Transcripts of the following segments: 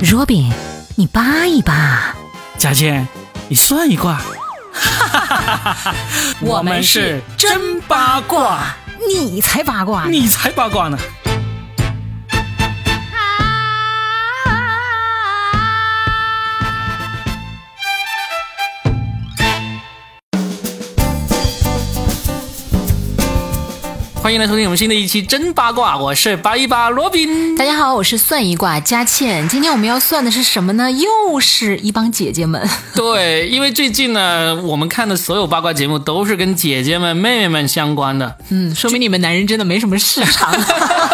若饼，你扒一扒。佳倩，你算一卦。哈哈哈哈哈我们是真八卦，你才八卦，你才八卦呢。欢迎来收听我们新的一期真八卦，我是八一八罗宾。大家好，我是算一卦佳倩。今天我们要算的是什么呢？又是一帮姐姐们。对，因为最近呢，我们看的所有八卦节目都是跟姐姐们、妹妹们相关的。嗯，说明你们男人真的没什么市场。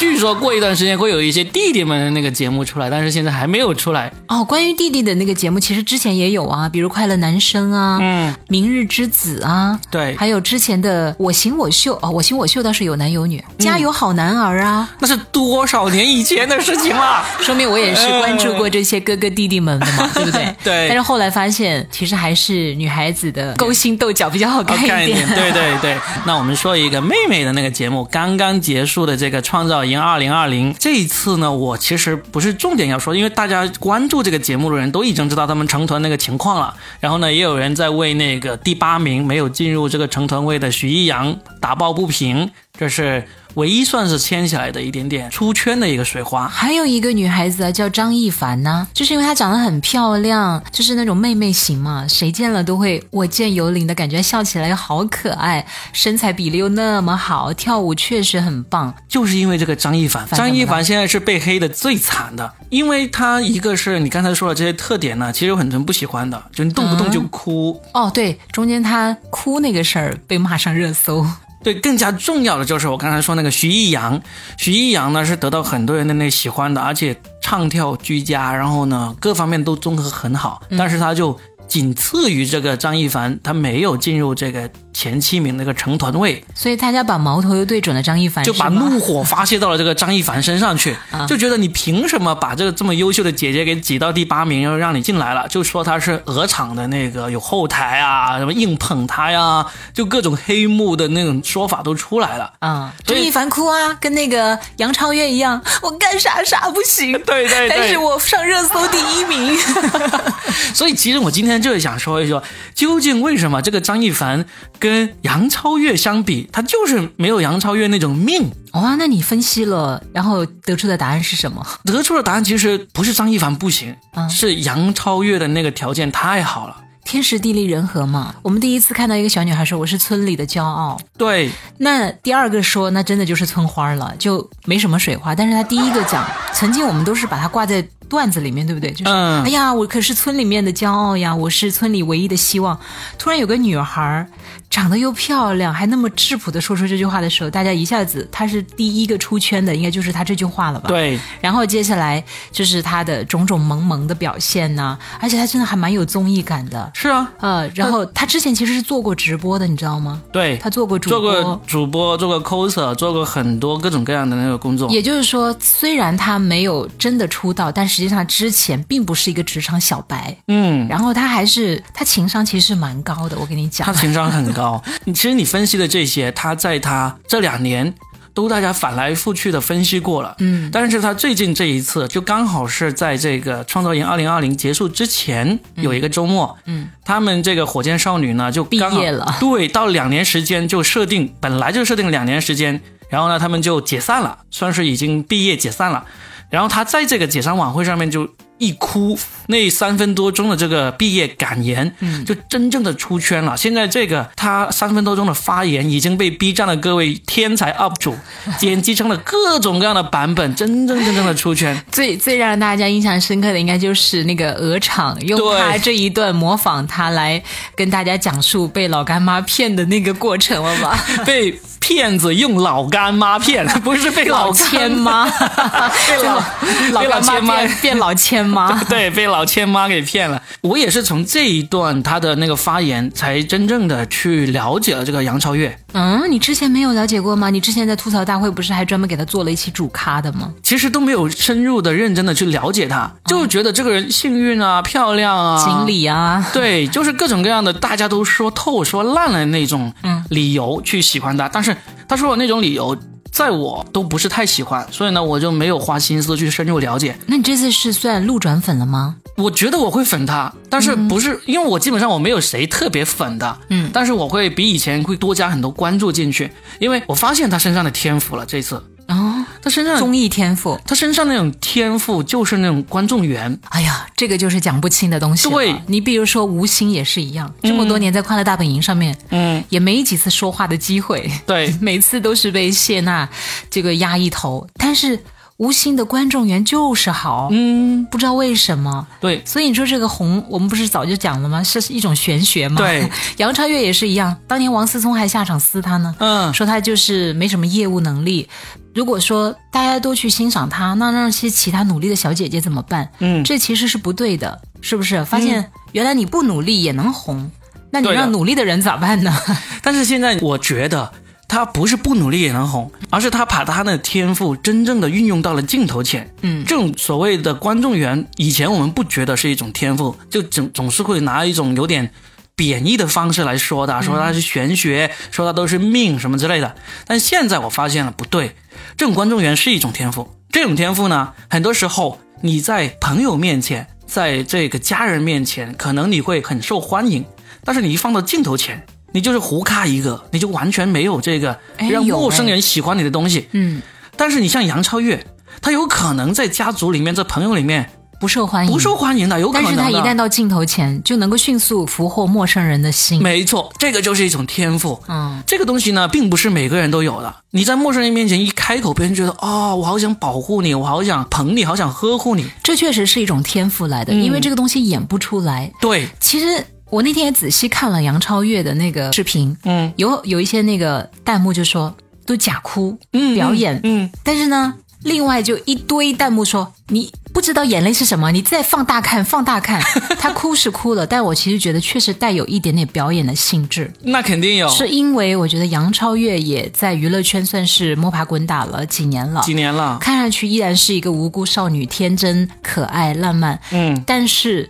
据说过一段时间会有一些弟弟们的那个节目出来，但是现在还没有出来。哦，关于弟弟的那个节目，其实之前也有啊，比如《快乐男生》啊，嗯，《明日之子》啊，对，还有之前的《我行我秀》哦，《我行我秀》倒是有男有女，加油好男儿啊，那是多少年以前的事情了。说明我也是关注过这些哥哥弟弟们的嘛，对不对？对但是后来发现，其实还是女孩子的勾心斗角比较好好看一点。对对对。那我们说一个妹妹的那个节目，刚刚结束的这个《创造赢二零二零》，这一次呢，我其实不是重点要说，因为大家关注这个节目的人都已经知道他们成团那个情况了。然后呢，也有人在为那个第八名没有进入这个成团位的徐艺洋打抱不平，这是唯一算是牵起来的一点点出圈的一个水花。还有一个女孩子啊，叫张艺凡呢、就是因为她长得很漂亮，就是那种妹妹型嘛，谁见了都会我见犹怜的感觉，笑起来又好可爱，身材比例又那么好，跳舞确实很棒。就是因为这个张艺凡，张艺凡现在是被黑的最惨的，因为她一个是你刚才说的这些特点呢，其实有很多人不喜欢的，就你动不动就哭。哦，对，中间她哭那个事儿被骂上热搜。对，更加重要的就是我刚才说那个徐艺洋，徐艺洋呢是得到很多人的那喜欢的，而且唱跳俱佳，然后呢各方面都综合很好，但是他就仅次于这个张一凡，他没有进入这个前七名那个成团位，所以大家把矛头又对准了张一凡，就把怒火发泄到了这个张一凡身上 去，就觉得你凭什么把这个这么优秀的姐姐给挤到第八名，然后让你进来了？就说她是鹅厂的那个有后台啊，什么硬捧她呀，就各种黑幕的那种说法都出来了。啊，张一凡哭啊，跟那个杨超越一样，我干啥啥不行，对对对但是我上热搜第一名。所以其实我今天就是想说一说，究竟为什么这个张一凡跟杨超越相比，他就是没有杨超越那种命。哇、那你分析了，然后得出的答案是什么？得出的答案其实不是张一凡不行，嗯是杨超越的那个条件太好了。天时地利人和嘛。我们第一次看到一个小女孩说我是村里的骄傲，对，那第二个说那真的就是村花了，就没什么水花。但是她第一个讲，曾经我们都是把她挂在段子里面，对不对？就是、嗯哎呀，我可是村里面的骄傲呀，我是村里唯一的希望。突然有个女孩儿长得又漂亮，还那么质朴的说出这句话的时候，大家一下子她是第一个出圈的，应该就是她这句话了吧？。对，然后接下来就是她的种种萌萌的表现呐、而且她真的还蛮有综艺感的。是啊，呃，然后她之前其实是做过直播的，你知道吗？对，她做过主播做，过主播，做过 coser，做过很多各种各样的那个工作。也就是说，虽然她没有真的出道，但实际上之前并不是一个职场小白。嗯，然后他还是他情商其实是蛮高的，我跟你讲他。情商很高。你 其实你分析的这些，他在他这两年都大家反来覆去的分析过了。嗯，但是他最近这一次，就刚好是在这个创造营二零二零结束之前有一个周末。嗯，他们这个火箭少女呢就刚毕业了对，到两年时间就设定，本来就设定两年时间，然后呢他们就解散了，算是已经毕业解散了。然后他在这个解散晚会上面就一哭，那三分多钟的这个毕业感言，嗯就真正的出圈了。现在这个他三分多钟的发言已经被 B 站的各位天才 UP 主剪辑成了各种各样的版本，真真正正的出圈。最最让大家印象深刻的，应该就是那个鹅厂用对他这一段模仿他来跟大家讲述被老干妈骗的那个过程了吧？被骗子用老干妈骗，不是被老老千妈，被老老干千妈妈 变变老千妈。对，被老千妈给骗了。我也是从这一段他的那个发言，才真正的去了解了这个杨超越。嗯，你之前没有了解过吗？你之前在吐槽大会不是还专门给他做了一期主咖的吗？其实都没有深入的、认真的去了解他，就觉得这个人幸运啊、漂亮啊、锦鲤啊，对，就是各种各样的大家都说透、说烂了那种理由去喜欢他，但是他说的那种理由在我都不是太喜欢，所以呢，我就没有花心思去深入了解。那你这次是算路转粉了吗？我觉得我会粉他，但是不是、因为我基本上我没有谁特别粉的，嗯但是我会比以前会多加很多关注进去，因为我发现他身上的天赋了。这次哦，他身上综艺天赋。他身上那种天赋就是那种观众缘，哎呀，这个就是讲不清的东西了。对你比如说吴昕也是一样，这么多年在《快乐大本营》上面，嗯，也没几次说话的机会，对，每次都是被谢娜这个压一头。但是吴昕的观众缘就是好，嗯，不知道为什么。对，所以你说这个红，我们不是早就讲了吗？是一种玄学吗？对，杨超越也是一样，当年王思聪还下场撕他呢，嗯，说他就是没什么业务能力。如果说大家都去欣赏他，那让些其他努力的小姐姐怎么办？嗯这其实是不对的，是不是？发现原来你不努力也能红，那你让努力的人咋办呢？但是现在我觉得他不是不努力也能红，而是他把他的天赋真正的运用到了镜头前。嗯这种所谓的观众缘，以前我们不觉得是一种天赋，就总总是会拿一种有点贬义的方式来说的，说他是玄学，说他都是命什么之类的。但现在我发现了不对，这种观众缘是一种天赋。这种天赋呢，很多时候你在朋友面前，在这个家人面前，可能你会很受欢迎，但是你一放到镜头前，你就是胡咖一个，你就完全没有这个让陌生哎人喜欢你的东西。嗯，但是你像杨超越，他有可能在家族里面、在朋友里面不受欢迎，不受欢迎的，有可能但。是他一旦到镜头前，就能够迅速俘获陌生人的心。没错，这个就是一种天赋。嗯，这个东西呢，并不是每个人都有的。你在陌生人面前一开口，别人觉得啊、我好想保护你，我好想捧你，好想呵护你。这确实是一种天赋来的，嗯因为这个东西演不出来。对，其实我那天也仔细看了杨超越的那个视频，嗯。有有一些那个弹幕就说都假哭嗯，表演，嗯，但是呢，另外就一堆弹幕说你不知道眼泪是什么，你再放大看，放大看，他哭是哭了，但我其实觉得确实带有一点点表演的性质，那肯定有。是因为我觉得杨超越也在娱乐圈算是摸爬滚打了几年了。几。年了，看上去依然是一个无辜少女，天真、可爱、浪漫，嗯，但是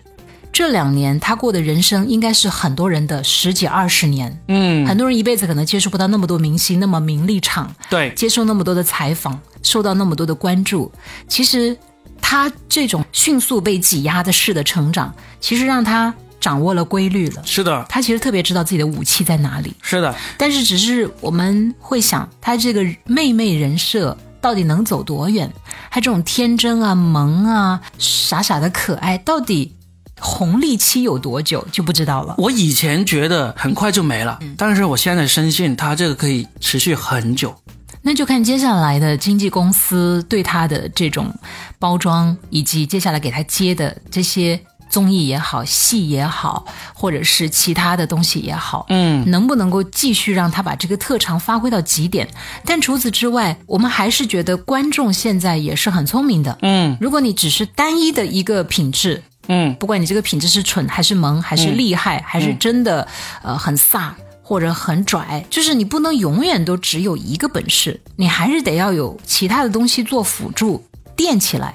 这两年他过的人生应该是很多人的十几二十年。嗯，很多人一辈子可能接触不到那么多明星，那么名利场，对，接受那么多的采访，受到那么多的关注。其实他这种迅速被挤压的式的成长，其实让他掌握了规律了。是的，他其实特别知道自己的武器在哪里，是的，但是只是我们会想，他这个妹妹人设到底能走多远？他这种天真啊、萌啊、傻傻的可爱，到底红利期有多久就不知道了。我以前觉得很快就没了，但是我现在深信它这个可以持续很久。那就看接下来的经纪公司对它的这种包装，以及接下来给他接的这些综艺也好、戏也好，或者是其他的东西也好，嗯，能不能够继续让他把这个特长发挥到极点？但除此之外，我们还是觉得观众现在也是很聪明的。嗯如果你只是单一的一个品质，嗯，不管你这个品质是蠢还是萌，还是厉害，还是真的呃很飒或者很拽，就是你不能永远都只有一个本事，你还是得要有其他的东西做辅助垫起来。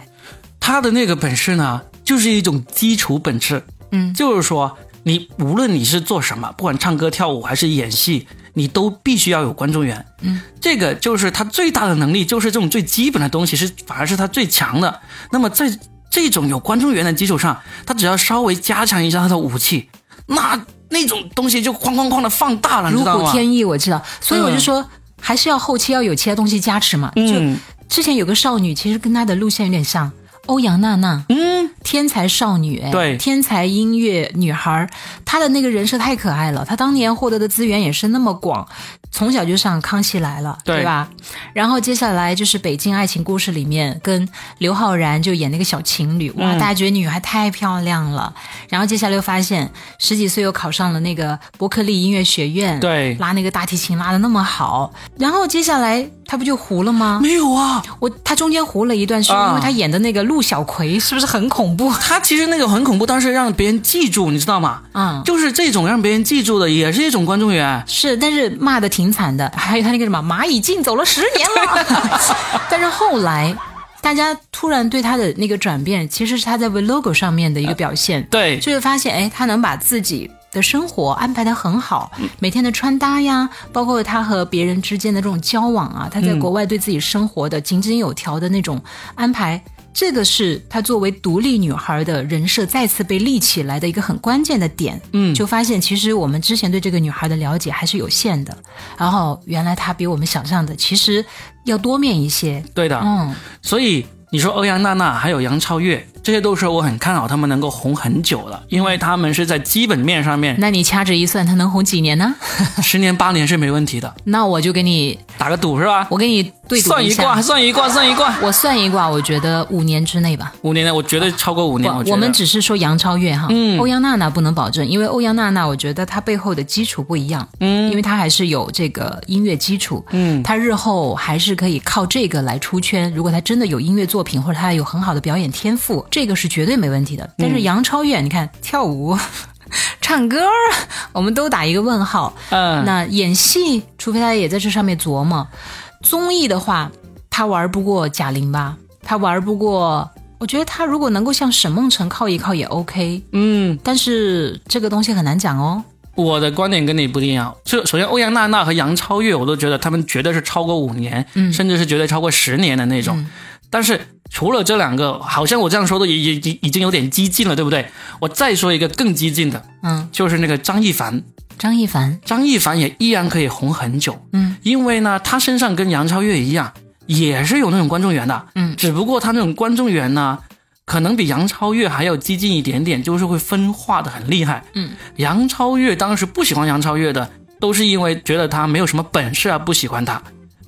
他的那个本事呢，就是一种基础本事。嗯就是说，你无论你是做什么，不管唱歌、跳舞还是演戏，你都必须要有观众缘。嗯，这个就是他最大的能力，就是这种最基本的东西是反而是他最强的。那么在这种有观众缘的基础上，他只要稍微加强一下他的武器，那那种东西就哐哐哐的放大了，你如知道吗？虎添翼，我知道，所以我就说。还是要后期要有其他东西加持嘛。就嗯之前有个少女，其实跟她的路线有点像，欧阳娜娜，嗯，天才少女，哎，对天才音乐女孩，她的那个人设太可爱了。她当年获得的资源也是那么广，从小就上《康熙来了》，对吧？然后接下来就是《北京爱情故事》里面跟刘昊然就演那个小情侣，哇，嗯大家觉得女孩太漂亮了。然后接下来又发现十几岁又考上了那个伯克利音乐学院，对拉那个大提琴拉的那么好。然后接下来她不就糊了吗？没有啊，我她中间糊了一段，是啊因为她演的那个陆小葵是不是很恐怖？他其实那个很恐怖，但是让别人记住，你知道吗？嗯，就是这种让别人记住的，也是一种观众缘。是，但是骂的挺惨的。还有他那个什么蚂蚁进走了十年了，但是后来大家突然对他的那个转变，其实是他在 Vlog 上面的一个表现，对，就会发现，哎，他能把自己的生活安排的很好，每天的穿搭呀，包括他和别人之间的这种交往啊，他在国外对自己生活的井井有条的那种安排。这个是她作为独立女孩的人设再次被立起来的一个很关键的点。嗯就发现其实我们之前对这个女孩的了解还是有限的，然后原来她比我们想象的其实要多面一些。对的，嗯，所以你说欧阳娜娜还有杨超越，这些都是我很看好他们能够红很久的，因为他们是在基本面上面那你掐指一算，他能红几年呢？十年八年是没问题的，那我就给你，打个赌是吧？我给你对赌一卦，算一卦，算一卦。我算一卦，我觉得五年之内吧。五年内，我绝对超过五年。我们只是说杨超越哈，嗯欧阳娜娜不能保证，因为欧阳娜娜，我觉得她背后的基础不一样，嗯因为她还是有这个音乐基础，嗯她日后还是可以靠这个来出圈。如果她真的有音乐作品，或者她有很好的表演天赋，这个是绝对没问题的。但嗯是杨超越，你看跳舞、唱歌，我们都打一个问号。嗯，那演戏，除非他也在这上面琢磨。综艺的话，他玩不过贾玲吧？他玩不过，我觉得他如果能够向沈梦辰靠一靠也 OK。嗯，但是这个东西很难讲哦。我的观点跟你不一样。就首先，欧阳娜娜和杨超越，我都觉得他们绝对是超过五年，嗯甚至是绝对超过十年的那种。嗯但是除了这两个，好像我这样说的也也已已经有点激进了，对不对？我再说一个更激进的，嗯，就是那个张艺凡。张艺凡，张艺凡也依然可以红很久，嗯，因为呢，他身上跟杨超越一样，也是有那种观众缘的，嗯。只不过他那种观众缘呢，可能比杨超越还要激进一点点，就是会分化的很厉害，嗯，杨超越当时不喜欢杨超越的，都是因为觉得他没有什么本事啊，不喜欢他，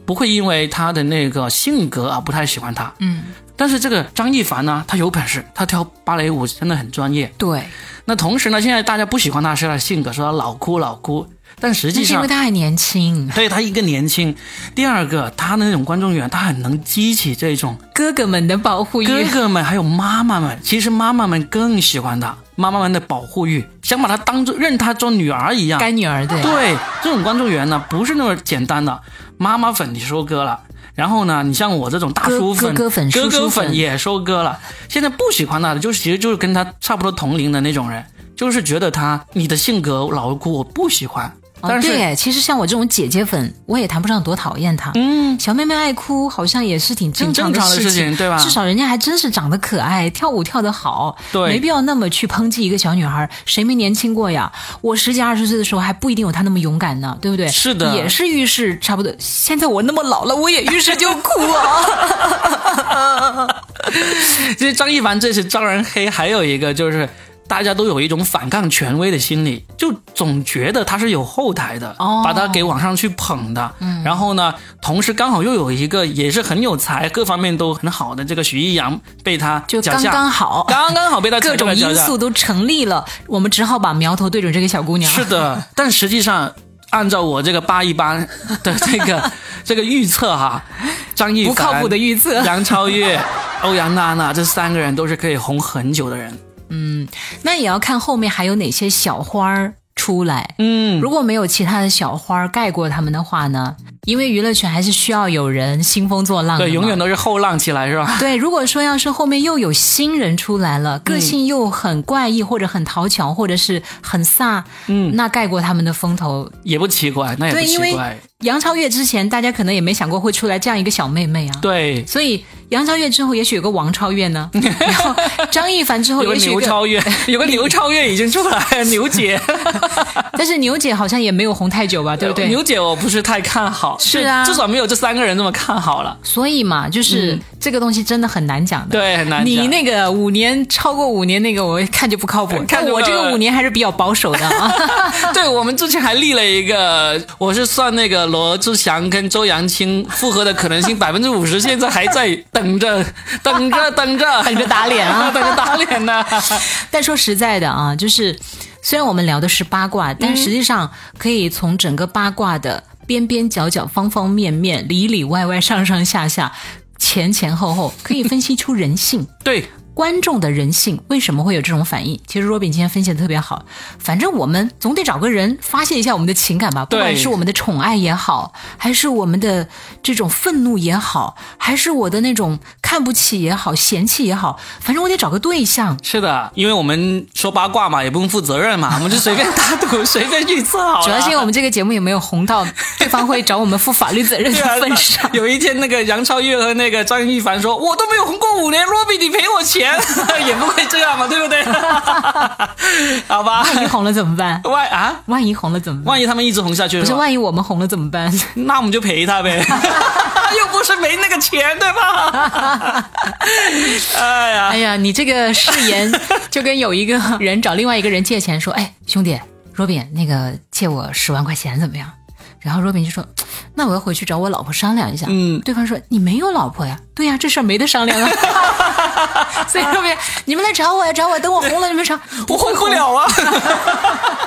不会因为他的那个性格啊不太喜欢他，嗯，但是这个张艺凡呢，他有本事，他跳芭蕾舞真的很专业。对，那同时呢，现在大家不喜欢他是他的性格，说他老哭老哭，但实际上是因为他还年轻，对他一个年轻，第二个他的那种观众缘，他很能激起这种哥哥们的保护欲。哥哥们还有妈妈们，其实妈妈们更喜欢他，妈妈们的保护欲，想把他当做认他做女儿一样。干女儿对，对，这种观众缘呢，不是那么简单的。妈妈粉你收割了，然后呢，你像我这种大叔粉、哥哥粉也收割了。现在不喜欢他的，就是其实就是跟他差不多同龄的那种人，就是觉得他你的性格老古，我不喜欢。哦但是，对，其实像我这种姐姐粉，我也谈不上多讨厌她。嗯，小妹妹爱哭，好像也是挺正常的事事情对吧至少人家还真是长得可爱，跳舞跳得好，对没必要那么去抨击一个小女孩。谁没年轻过呀？我十几二十岁的时候还不一定有她那么勇敢呢，对不对？是的也是遇事差不多。现在我那么老了，我也遇事就哭啊。其实张一凡这是招人黑，还有一个就是大家都有一种反抗权威的心理，就总觉得他是有后台的，哦把他给往上去捧的。嗯，然后呢，同时刚好又有一个也是很有才，各方面都很好的这个徐艺洋被他就刚刚好，刚刚好被他各种因素都成立了，我们只好把苗头对准这个小姑娘。是的，但实际上。按照我这个八一班的这个 这个预测哈，张艺凡不靠谱的预测杨超越、欧阳娜娜这三个人都是可以红很久的人。那也要看后面还有哪些小花儿出来。嗯，如果没有其他的小花儿盖过它们的话呢？因为娱乐圈还是需要有人兴风作浪的，对，永远都是后浪起来是吧？对，如果说要是后面又有新人出来了，个性又很怪异，或者很讨巧，或者是很飒，嗯，那盖过他们的风头。也不奇怪，那也不对，因为奇怪。杨超越之前，大家可能也没想过会出来这样一个小妹妹啊。对，所以杨超越之后，也许有个王超越呢，然后张艺凡之后，有个也许有个，牛超越，有个牛超越已经出来了，牛姐，但是牛姐好像也没有红太久吧，对不对？牛姐我不是太看好，是啊至少没有这三个人这么看好了。所以嘛，就是、这个东西真的很难讲的。对，很难讲。你那个五年超过五年那个，我看就不靠谱。看我这个五年还是比较保守的啊。对我们之前还立了一个，我是算那个罗志祥跟周扬青复合的可能性 百分之五十，现在还在等着，等着，等着，等着打脸啊等着打脸呢。但说实在的啊，就是虽然我们聊的是八卦，但实际上可以从整个八卦的边边角角、方方面面、里里外外、上上下下、前前后后，可以分析出人性。对，观众的人性为什么会有这种反应？其实若饼今天分析的特别好。反正我们总得找个人发泄一下我们的情感吧，不管是我们的宠爱也好，还是我们的这种愤怒也好，还是我的那种看不起也好、嫌弃也好，反正我得找个对象。是的，因为我们说八卦嘛，也不用负责任嘛，我们就随便打赌、随便预测好了。主要是因为我们这个节目也没有红到对方会找我们负法律责任的份上。有一天，那个杨超越和那个张一凡说：“我都没有红过五年，罗比你赔我钱，也不会这样嘛，对不对？” 好吧。万一红了怎么办？万啊，万一红了怎么办？万一他们一直红下去，不是？万一我们红了怎么办？那我们就陪他呗，又不是没那个钱，对吧？哎呀，哎呀，你这个誓言就跟有一个人找另外一个人借钱，说：“哎，兄弟，若饼，那个借我十万块钱怎么样？”然后若饼就说：“那我要回去找我老婆商量一下。”嗯，对方说：“你没有老婆呀？”对呀，这事儿没得商量啊。所以说别，你们来找我呀，找我，等我红了你们找，我红不了啊。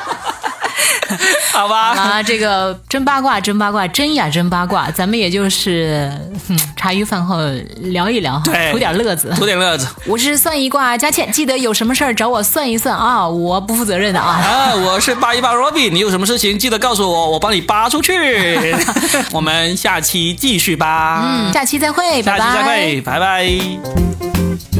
好吧，啊，这个真八卦，真八卦，真呀，真八卦，咱们也就是茶余饭后聊一聊，图点乐子，图点乐子。我是算一卦佳倩，记得有什么事儿找我算一算啊，我不负责任的啊。啊，我是八一八 Robin，你有什么事情记得告诉我，我帮你扒出去。我们下期继续吧，嗯，下期再会，下期再会，拜拜。